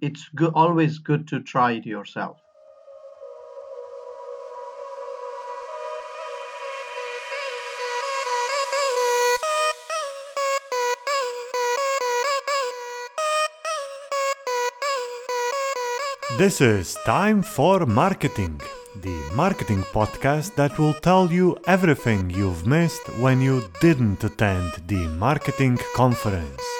it's go- always good to try it yourself. This is Time for Marketing, the marketing podcast that will tell you everything you've missed when you didn't attend the marketing conference.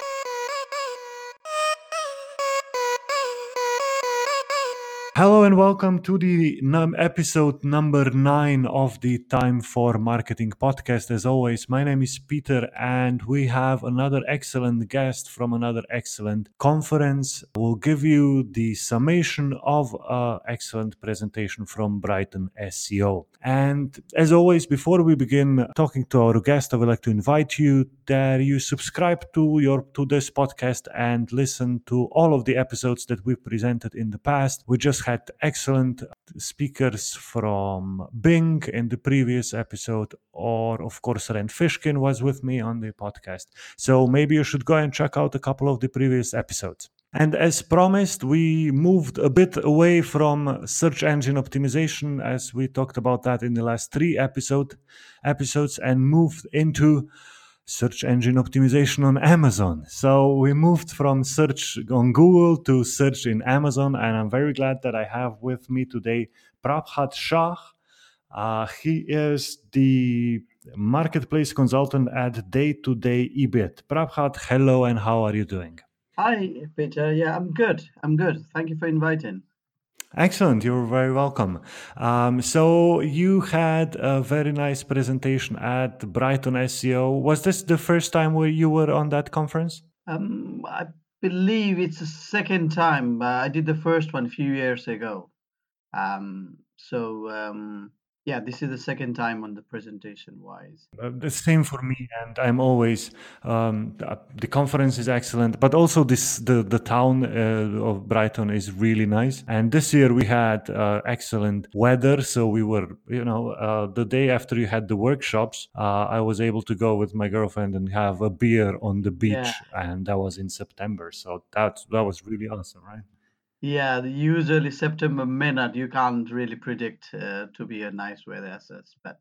Hello and welcome to the num- episode number nine of the Time for Marketing podcast. As always, my name is Peter, and we have another excellent guest from another excellent conference. We'll give you the summation of an excellent presentation from Brighton SEO. And as always, before we begin talking to our guest, I would like to invite you that you subscribe to your to this podcast and listen to all of the episodes that we've presented in the past. We just had excellent speakers from Bing in the previous episode, or of course, Rand Fishkin was with me on the podcast. So maybe you should go and check out a couple of the previous episodes. And as promised, we moved a bit away from search engine optimization, as we talked about that in the last three episode episodes, and moved into search engine optimization on Amazon. So we moved from search on Google to search in Amazon, and I'm very glad that I have with me today Prabhat Shah. Uh, he is the marketplace consultant at Day to Day Ebiz. Prabhat, hello, and how are you doing? Hi, Peter. Yeah, I'm good. I'm good. Thank you for inviting. Excellent. You're very welcome. Um, so you had a very nice presentation at Brighton SEO. Was this the first time where you were on that conference? Um, I believe it's the second time. Uh, I did the first one a few years ago. Um, so um, yeah, this is the second time on the presentation wise. Uh, the same for me, and I'm always um, the, the, conference is excellent, but also this the the town uh, of Brighton is really nice. And this year we had uh, excellent weather, so we were you know uh, the day after you had the workshops, uh, I was able to go with my girlfriend and have a beer on the beach, yeah. and that was in September. So that that was really awesome, right? Yeah, usually September minute you can't really predict uh, to be a nice weather as such, but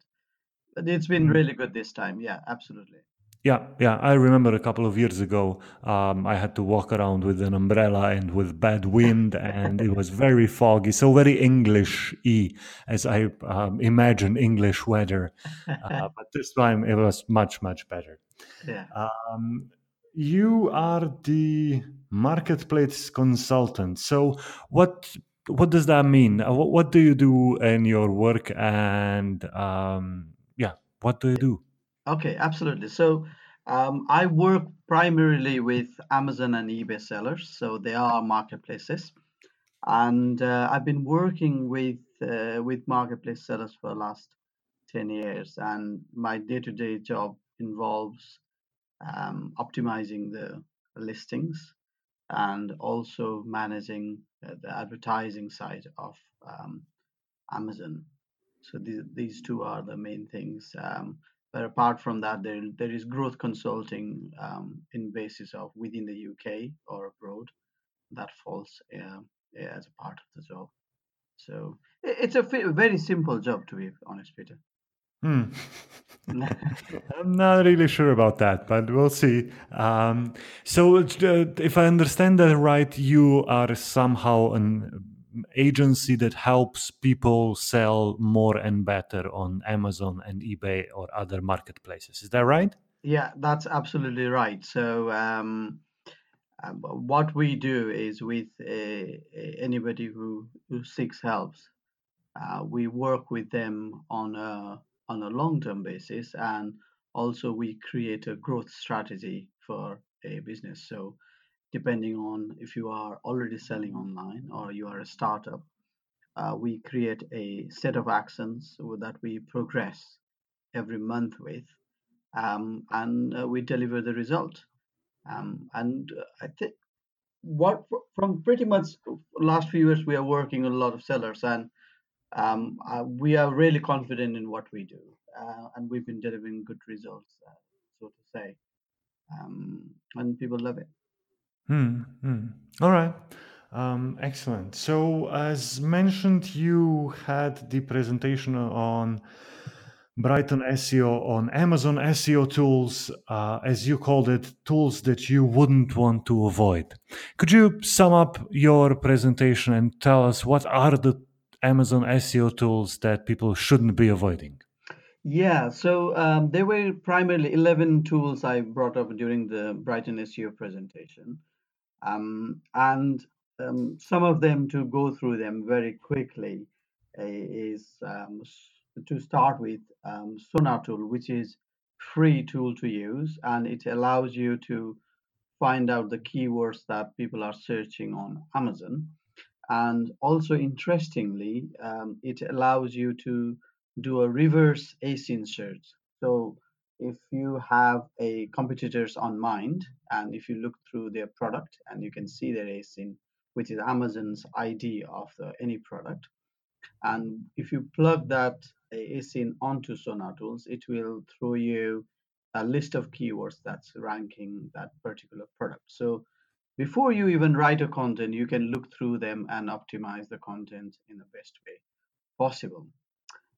but it's been mm. really good this time. Yeah, absolutely. Yeah, yeah. I remember a couple of years ago, um, I had to walk around with an umbrella and with bad wind, and it was very foggy, so very English-y, as I um, imagine English weather. Uh, but this time it was much, much better. Yeah. Um, you are the marketplace consultant. So what what does that mean? Uh, what, what do you do in your work? And um, yeah, what do you do? Okay, absolutely. So um, I work primarily with Amazon and eBay sellers. So they are marketplaces, and uh, I've been working with uh, with marketplace sellers for the last ten years. And my day to day job involves um, optimizing the listings and also managing the advertising side of um, Amazon. So these, these two are the main things. Um, but apart from that, there, there is growth consulting um, in basis of within the UK or abroad that falls uh, as a part of the job. So it's a very simple job, to be honest, Peter. Hmm. I'm not really sure about that, but we'll see. Um, so, uh, if I understand that right, you are somehow an agency that helps people sell more and better on Amazon and eBay or other marketplaces. Is that right? Yeah, that's absolutely right. So, um, um, what we do is with uh, anybody who, who seeks help, uh, we work with them on a on a long-term basis and also we create a growth strategy for a business. So depending on if you are already selling online or you are a startup uh, we create a set of actions that we progress every month with um, and uh, we deliver the result. Um, and uh, i think what from pretty much last few years we are working on a lot of sellers and um, uh, we are really confident in what we do, uh, and we've been delivering good results, uh, so to say, um, and people love it. Hmm, hmm. All right. Um, excellent. So, as mentioned, you had the presentation on Brighton SEO on Amazon SEO tools, uh, as you called it, tools that you wouldn't want to avoid. Could you sum up your presentation and tell us what are the Amazon SEO tools that people shouldn't be avoiding? Yeah, so um, there were primarily 11 tools I brought up during the Brighton SEO presentation. Um, and um, some of them to go through them very quickly uh, is um, to start with um, Sonar tool, which is free tool to use, and it allows you to find out the keywords that people are searching on Amazon. And also, interestingly, um, it allows you to do a reverse ASIN search. So if you have a competitors on mind and if you look through their product and you can see their ASIN which is amazon's id of the any product and if you plug that ASIN onto sonar tools it will throw you a list of keywords that's ranking that particular product so before you even write a content you can look through them and optimize the content in the best way possible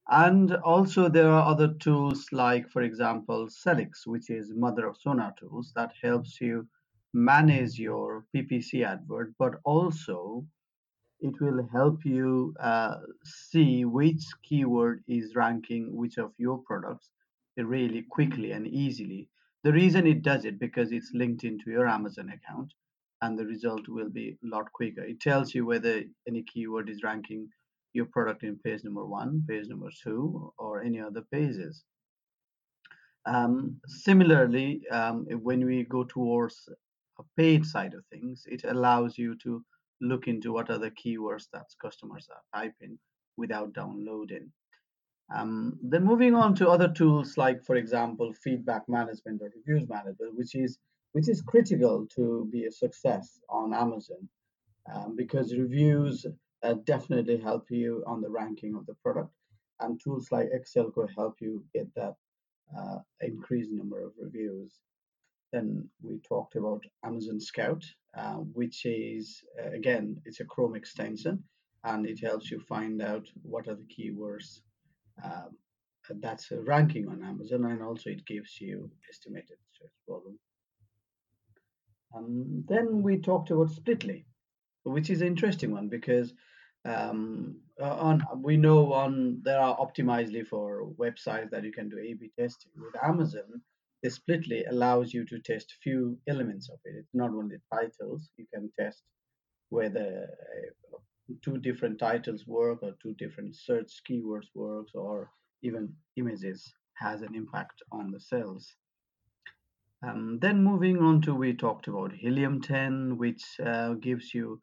and also there are other tools like, for example, Sellics, which is mother of Sonar tools that helps you manage your PPC advert, but also it will help you uh, see which keyword is ranking which of your products really quickly and easily. The reason it does it because it's linked into your Amazon account and the result will be a lot quicker. It tells you whether any keyword is ranking your product in page number one, page number two, or any other pages. Um, similarly, um, when we go towards a paid side of things, it allows you to look into what are the keywords that customers are typing without downloading. Um, then moving on to other tools like, for example, feedback management or reviews management, which is which is critical to be a success on Amazon um, because reviews uh, definitely help you on the ranking of the product. And tools like Excel could help you get that uh, increased number of reviews. Then we talked about Amazon Scout, uh, which is uh, again it's a Chrome extension, and it helps you find out what are the keywords um, that's ranking on Amazon, and also it gives you estimated search volume. Um, then we talked about Splitly, which is an interesting one because um, uh, on we know on there are optimizely for websites that you can do A/B testing. With Amazon, the Splitly allows you to test few elements of it. It's not only titles. You can test whether uh, two different titles work or two different search keywords works or even images has an impact on the sales. Um, then moving on to we talked about Helium 10, which uh, gives you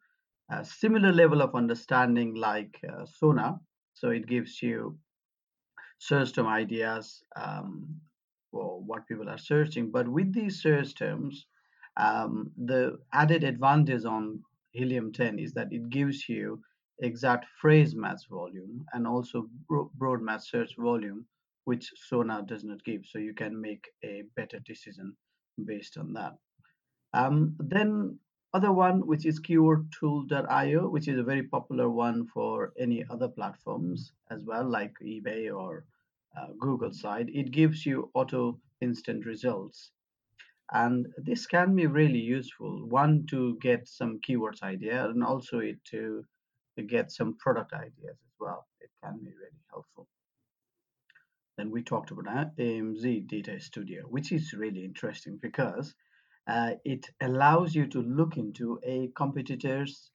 a similar level of understanding like uh, Sonar. So it gives you search term ideas um, for what people are searching. But with these search terms, um, the added advantage on Helium 10 is that it gives you exact phrase match volume and also broad match search volume, which Sonar does not give. So you can make a better decision based on that. Um, then other one which is keywordtool.io which is a very popular one for any other platforms as well like ebay or uh, google side. It gives you auto instant results. And this can be really useful one to get some keywords idea and also it to, to get some product ideas as well it can be really helpful then we talked about amz data studio which is really interesting because uh, it allows you to look into a competitor's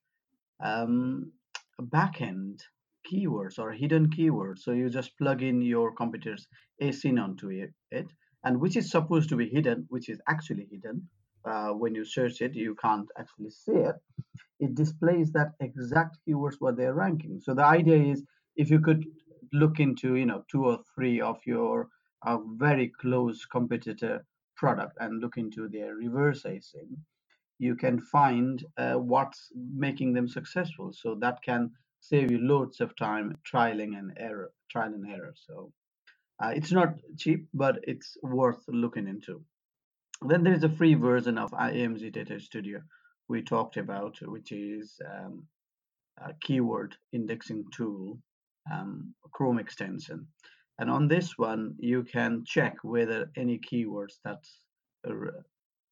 um, backend keywords or hidden keywords. So you just plug in your competitor's ASIN onto it, it, and which is supposed to be hidden, which is actually hidden. Uh, when you search it, you can't actually see it. It displays that exact keywords what they're ranking. So the idea is if you could look into you know two or three of your uh, very close competitor product and look into their reverse ASIN, you can find uh, what's making them successful. So that can save you loads of time trialing and error, trial and error. So uh, it's not cheap, but it's worth looking into. Then there is a free version of AMZ Data Studio, we talked about, which is um, a keyword indexing tool, um, Chrome extension. And on this one, you can check whether any keywords that's uh,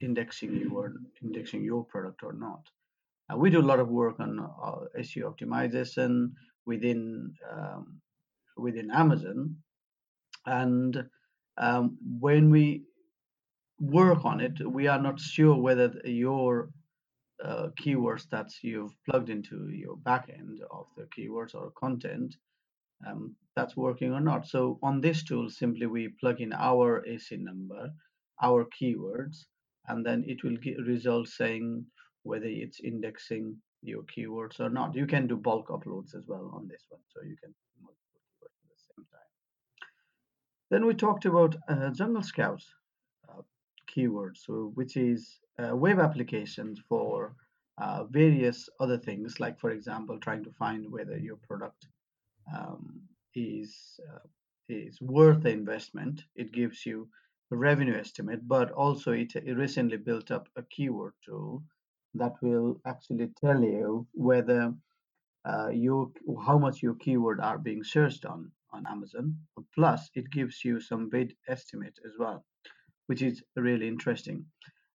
indexing you or indexing your product or not. Uh, we do a lot of work on uh, SEO optimization within um, within Amazon, and um, when we work on it, we are not sure whether your uh, keywords that you've plugged into your backend of the keywords or content um, that's working or not. So on this tool, simply we plug in our AC number, our keywords, and then it will get results saying whether it's indexing your keywords or not. You can do bulk uploads as well on this one, so you can multiple keywords at the same time. Then we talked about uh, Jungle Scouts uh, keywords, so which is uh, web applications for uh, various other things, like for example, trying to find whether your product um, is uh, is worth the investment. It gives you a revenue estimate, but also it, it recently built up a keyword tool that will actually tell you whether uh, you how much your keyword are being searched on on Amazon. Plus, it gives you some bid estimate as well, which is really interesting.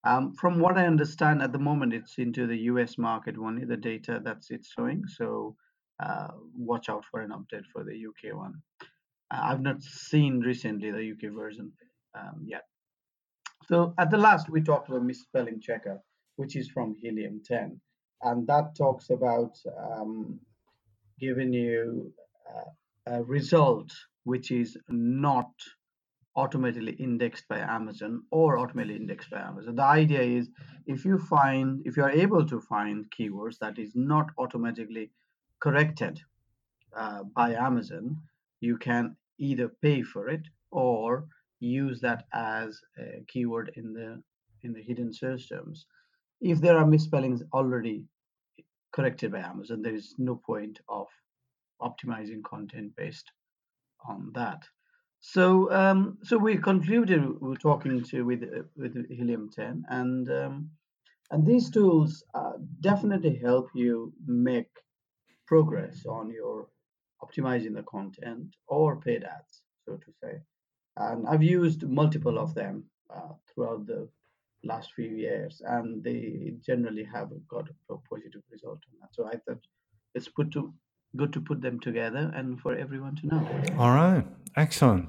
Um, from what I understand at the moment, it's into the US market only, the data that's it's showing. So uh, watch out for an update for the UK one. Uh, I've not seen recently the UK version um, yet. So at the last, we talked about misspelling checker, which is from Helium 10. And that talks about um, giving you uh, a result which is not automatically indexed by Amazon or automatically indexed by Amazon. The idea is if you find, if you are able to find keywords that is not automatically corrected uh, by Amazon, you can either pay for it or use that as a keyword in the in the hidden search terms. If there are misspellings already corrected by Amazon, there is no point of optimizing content based on that. So um, so we concluded we're talking to with with Helium 10 and um, and these tools uh, definitely help you make progress on your optimizing the content or paid ads, so to say. And I've used multiple of them uh, throughout the last few years, and they generally have got a positive result on that. So I thought it's put to good to put them together and for everyone to know. All right, excellent.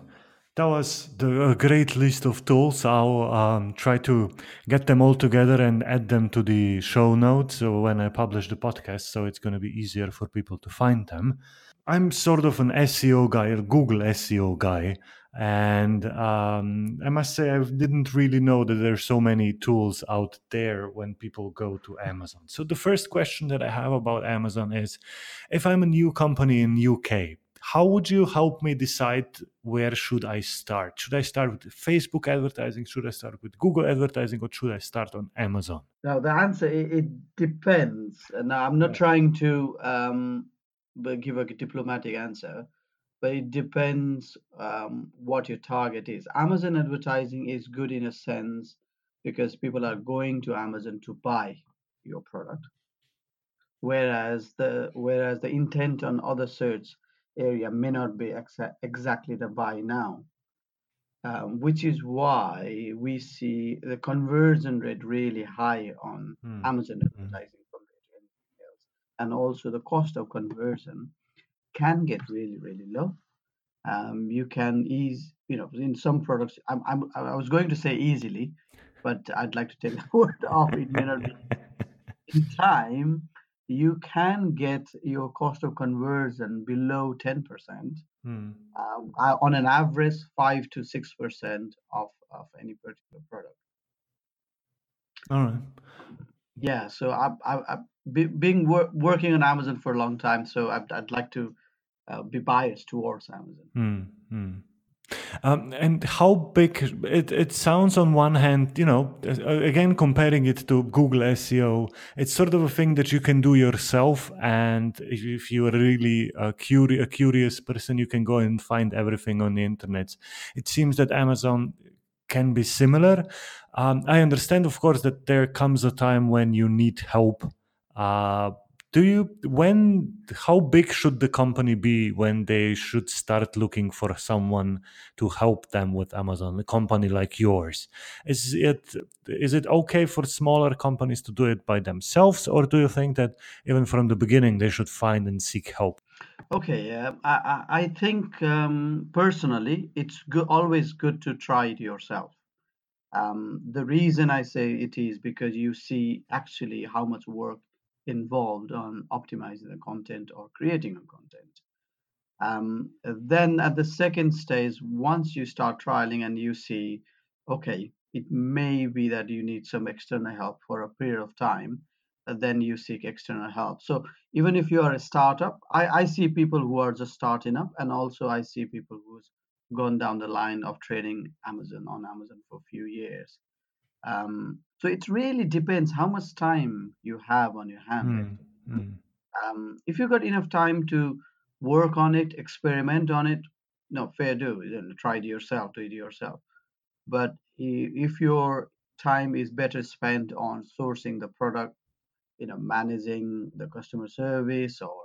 That was the, a great list of tools. I'll um, try to get them all together and add them to the show notes when I publish the podcast, so it's going to be easier for people to find them. I'm sort of an SEO guy, a Google SEO guy, and um, I must say I didn't really know that there's so many tools out there when people go to Amazon. So the first question that I have about Amazon is, if I'm a new company in UK, how would you help me decide where should i start? Should i start with facebook advertising? Should i start with google advertising? Or should i start on amazon? Now the answer it, it depends. Now i'm not yeah. trying to um, give a diplomatic answer but it depends um, what your target is. Amazon advertising is good in a sense because people are going to amazon to buy your product whereas the whereas the intent on other search area may not be exa- exactly the buy now, um, which is why we see the conversion rate really high on mm. Amazon hmm. advertising mm. compared to anything else. And also the cost of conversion can get really, really low. Um, you can ease, you know, in some products, I'm, I'm, I was going to say easily, but I'd like to take the word off. It may not be in time you can get your cost of conversion below 10% hmm. uh, on an average 5 to 6% of, of any particular product all right yeah so i i, I be, being wor- working on amazon for a long time so i'd, I'd like to uh, be biased towards amazon hmm. Um, and how big it, it sounds on one hand, you know, again, comparing it to Google SEO, it's sort of a thing that you can do yourself. And if, if you are really a, curi- a curious person, you can go and find everything on the internet. It seems that Amazon can be similar. Um, I understand, of course, that there comes a time when you need help. Uh, do you when how big should the company be when they should start looking for someone to help them with amazon a company like yours is it is it okay for smaller companies to do it by themselves or do you think that even from the beginning they should find and seek help Okay, uh, I, I think um, personally it's go- always good to try it yourself. Um, the reason I say it is because you see actually how much work involved on optimizing the content or creating a content. Um, then at the second stage, once you start trialing and you see, okay, it may be that you need some external help for a period of time, uh, then you seek external help. So even if you are a startup, I, I see people who are just starting up, and also I see people who's gone down the line of trading Amazon on Amazon for a few years. Um, so it really depends how much time you have on your hand. Hmm, hmm. Um, if you've got enough time to work on it, experiment on it, no, fair do. You know, try it yourself, do it yourself. But if your time is better spent on sourcing the product, you know, managing the customer service or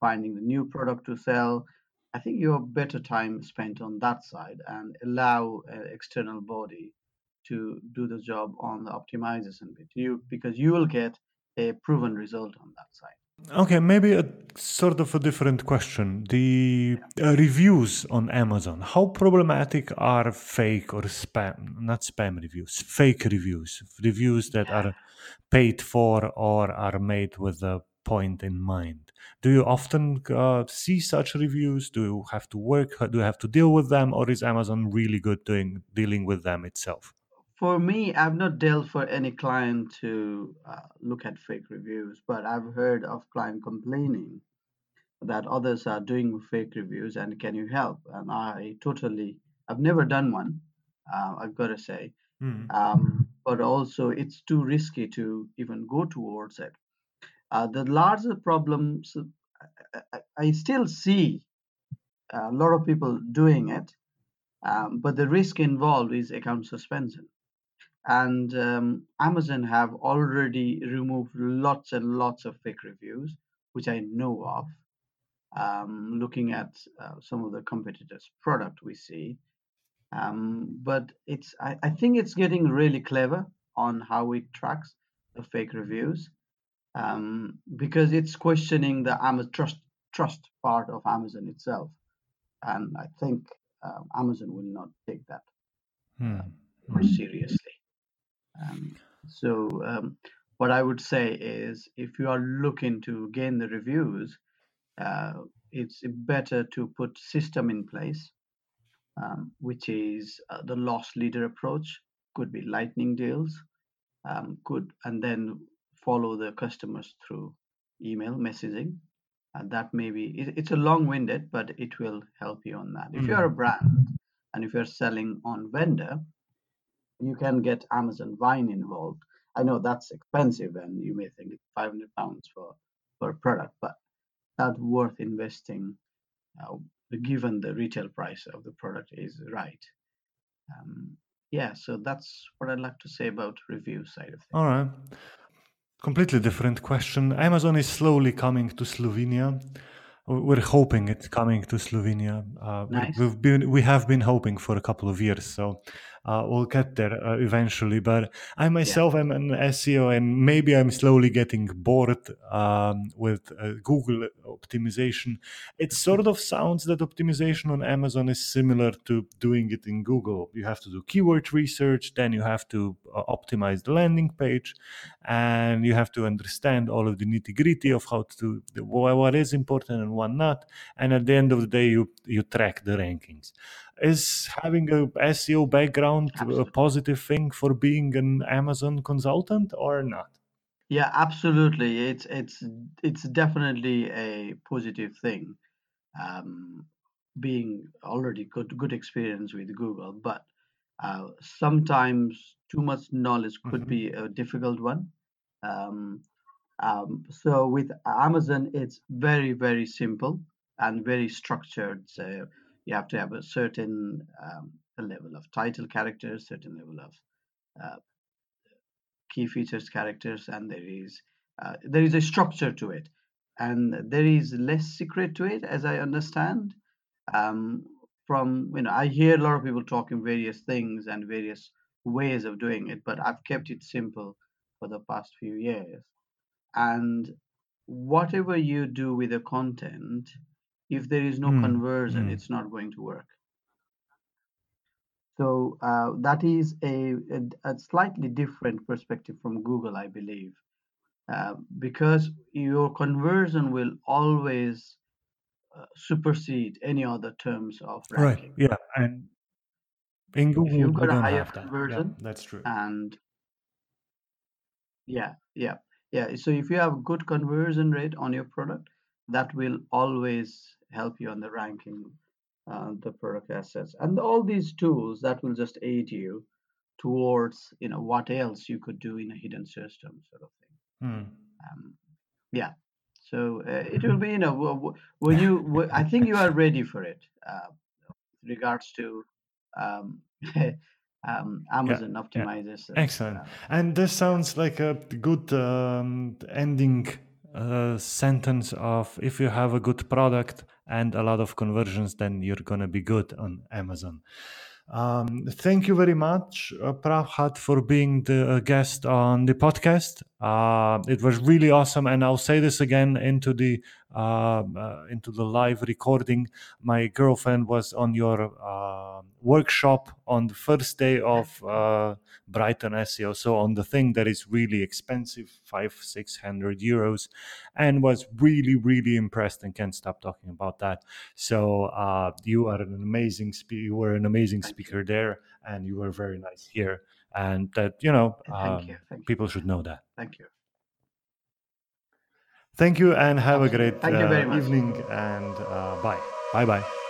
finding the new product to sell, I think you have better time spent on that side and allow an external body to do the job on the optimization bit. You because you will get a proven result on that side. Okay, maybe a sort of a different question. The uh, reviews on Amazon, how problematic are fake or spam, not spam reviews, fake reviews, reviews that are paid for or are made with a point in mind? Do you often uh, see such reviews? Do you have to work? Do you have to deal with them, or is Amazon really good doing dealing with them itself? For me, I've not dealt for any client to uh, look at fake reviews, but I've heard of client complaining that others are doing fake reviews and can you help? And I totally, I've never done one, uh, I've got to say. Hmm. Um, but also, it's too risky to even go towards it. Uh, the larger problems, I, I, I still see a lot of people doing it, um, but the risk involved is account suspension. And um, Amazon have already removed lots and lots of fake reviews, which I know of. Um, looking at uh, some of the competitors' product, we see, um, but it's I, I think it's getting really clever on how it tracks the fake reviews um, because it's questioning the Amazon trust trust part of Amazon itself, and I think uh, Amazon will not take that Hmm. more seriously. Um, so um, what I would say is, if you are looking to gain the reviews, uh, it's better to put system in place, um, which is uh, the loss leader approach. Could be lightning deals, um, could and then follow the customers through email messaging. And that may be it, it's a long-winded, but it will help you on that. If you're a Hmm. brand and if you're selling on vendor, you can get Amazon Vine involved. I know that's expensive, and you may think it's 500 pounds for for a product, but that's worth investing, uh, given the retail price of the product is right. Um, yeah, so that's what I'd like to say about review side of things. All right. Completely different question. Amazon is slowly coming to Slovenia. We're hoping it's coming to Slovenia. Uh, Nice. we've been we have been hoping for a couple of years, so uh, we'll get there uh, eventually. But I myself am an SEO, and maybe I'm slowly getting bored um, with uh, Google optimization. It sort of sounds that optimization on Amazon is similar to doing it in Google. You have to do keyword research, then you have to uh, optimize the landing page, and you have to understand all of the nitty gritty of how to do wha- what is important and what not. And at the end of the day, you you track the rankings. Is having a SEO background a positive thing for being an Amazon consultant or not? Yeah, absolutely. It's it's it's definitely a positive thing. Um, being already good good experience with Google, but uh, sometimes too much knowledge could Mhm. be a difficult one. Um, um, so with Amazon, it's very very simple and very structured. So you have to have a certain um, a level of title characters, certain level of uh, key features characters, and there is uh, there is a structure to it, and there is less secret to it, as I understand. Um, from you know, I hear a lot of people talking various things and various ways of doing it, but I've kept it simple for the past few years. And whatever you do with the content, if there is no Mm, conversion, mm. it's not going to work. So uh, that is a, a, a slightly different perspective from Google, I believe, uh, because your conversion will always uh, supersede any other terms of ranking. Right. Yeah. And in If Google, you've got a higher that. Yeah, conversion that's true. and yeah, yeah, yeah. So if you have good conversion rate on your product, that will always help you on the ranking, uh, the product assets, and all these tools that will just aid you towards you know what else you could do in a hidden system sort of thing. Mm. Um, yeah. So uh, it will be you know when you I think you are ready for it. Uh, with regards to um, um, Amazon Yeah. optimizers. and, Excellent. uh, And this sounds like a good um, ending sentence of if you have a good product and a lot of conversions, then you're going to be good on Amazon. Um, thank you very much, uh, Prabhat, for being the uh, guest on the podcast. Uh, it was really awesome, and I'll say this again into the into the live recording. My girlfriend was on your uh, workshop on the first day of uh, Brighton SEO, so on the thing that is really expensive, five six hundred euros, and was really really impressed and can't stop talking about that. So uh, you are an amazing spe- you were an amazing speaker there, and you were very nice here, and that you know Uh, Thank um, you. Thank you. people should know that. Thank you. Thank you, and have a great Thank you very uh, evening, and uh, bye, bye, bye.